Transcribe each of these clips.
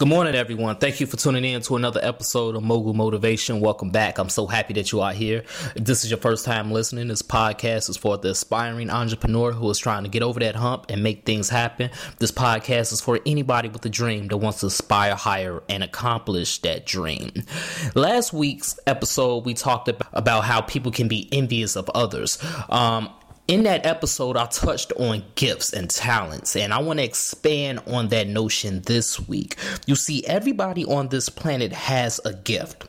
Good morning, everyone. Thank you for tuning in to another episode of Mogul Motivation. Welcome back. I'm so happy that you are here. If this is your first time listening, this podcast is for the aspiring entrepreneur who is trying to get over that hump and make things happen. This podcast is for anybody with a dream that wants to aspire higher and accomplish that dream. Last week's episode, we talked about how people can be envious of others. Um, in that episode, I touched on gifts and talents, and I want to expand on that notion this week. You see, everybody on this planet has a gift.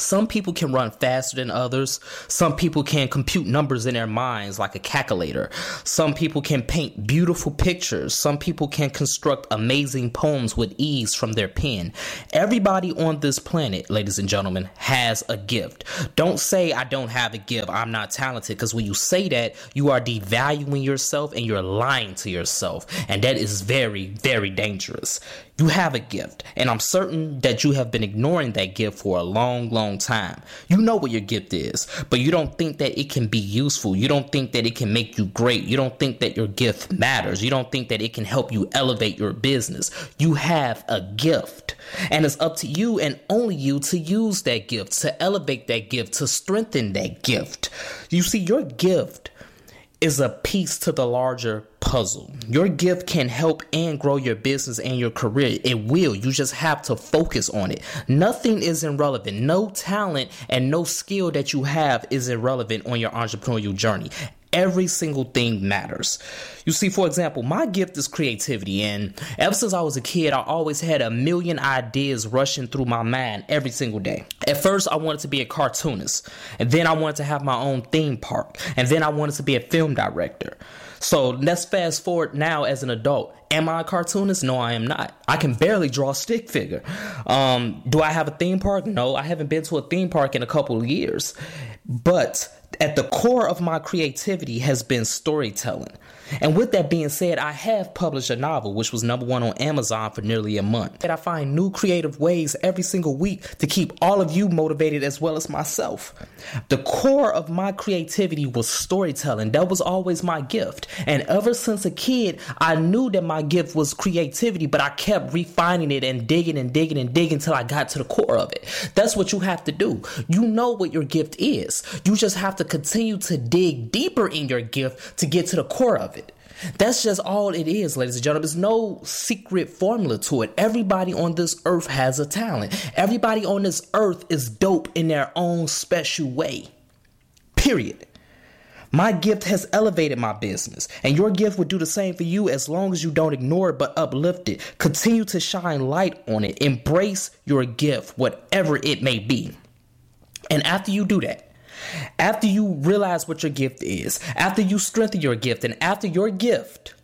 Some people can run faster than others. Some people can compute numbers in their minds like a calculator. Some people can paint beautiful pictures. Some people can construct amazing poems with ease from their pen. Everybody on this planet, ladies and gentlemen, has a gift. Don't say, I don't have a gift. I'm not talented. Because when you say that, you are devaluing yourself and you're lying to yourself. And that is very, very dangerous. You have a gift, and I'm certain that you have been ignoring that gift for a long, long time. You know what your gift is, but you don't think that it can be useful. You don't think that it can make you great. You don't think that your gift matters. You don't think that it can help you elevate your business. You have a gift, and it's up to you and only you to use that gift, to elevate that gift, to strengthen that gift. You see, your gift is a piece to the larger puzzle. Your gift can help and grow your business and your career. It will. You just have to focus on it. Nothing is irrelevant. No talent and no skill that you have is irrelevant on your entrepreneurial journey. Every single thing matters. You see, for example, my gift is creativity, and ever since I was a kid, I always had a million ideas rushing through my mind every single day. At first, I wanted to be a cartoonist, and then I wanted to have my own theme park, and then I wanted to be a film director. So let's fast forward now as an adult. Am I a cartoonist? No, I am not. I can barely draw a stick figure. Um, do I have a theme park? No, I haven't been to a theme park in a couple of years. But at the core of my creativity has been storytelling. And with that being said, I have published a novel which was number one on Amazon for nearly a month. And I find new creative ways every single week to keep all of you motivated as well as myself. The core of my creativity was storytelling. That was always my gift. And ever since a kid, I knew that my gift was creativity, but I kept refining it and digging and digging and digging until I got to the core of it. That's what you have to do. You know what your gift is. You just have to continue to dig deeper in your gift to get to the core of it. That's just all it is, ladies and gentlemen. There's no secret formula to it. Everybody on this earth has a talent. Everybody on this earth is dope in their own special way. Period. My gift has elevated my business, and your gift would do the same for you as long as you don't ignore it but uplift it. Continue to shine light on it. Embrace your gift, whatever it may be. And after you do that, after you realize what your gift is, after you strengthen your gift, and after your gift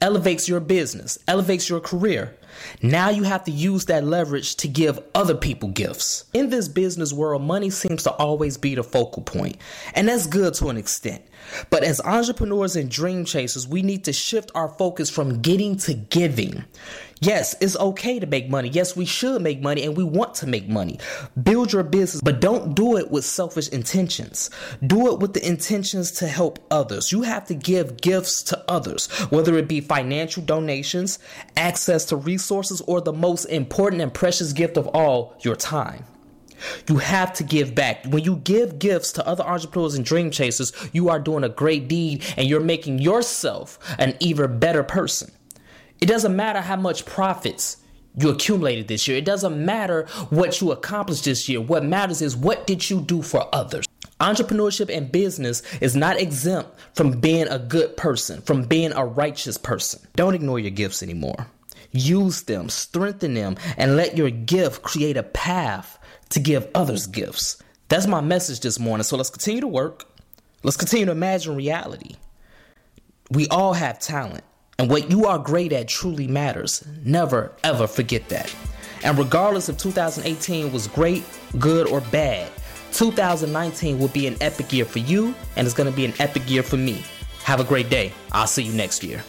elevates your business, elevates your career, now you have to use that leverage to give other people gifts. In this business world, money seems to always be the focal point, and that's good to an extent. But as entrepreneurs and dream chasers, we need to shift our focus from getting to giving. Yes, it's okay to make money. Yes, we should make money and we want to make money. Build your business, but don't do it with selfish intentions. Do it with the intentions to help others. You have to give gifts to others, whether it be financial donations, access to resources, or the most important and precious gift of all, your time. You have to give back. When you give gifts to other entrepreneurs and dream chasers, you are doing a great deed and you're making yourself an even better person. It doesn't matter how much profits you accumulated this year. It doesn't matter what you accomplished this year. What matters is what did you do for others? Entrepreneurship and business is not exempt from being a good person, from being a righteous person. Don't ignore your gifts anymore. Use them, strengthen them, and let your gift create a path to give others gifts. That's my message this morning. So let's continue to work. Let's continue to imagine reality. We all have talent. And what you are great at truly matters. Never, ever forget that. And regardless if 2018 was great, good, or bad, 2019 will be an epic year for you, and it's going to be an epic year for me. Have a great day. I'll see you next year.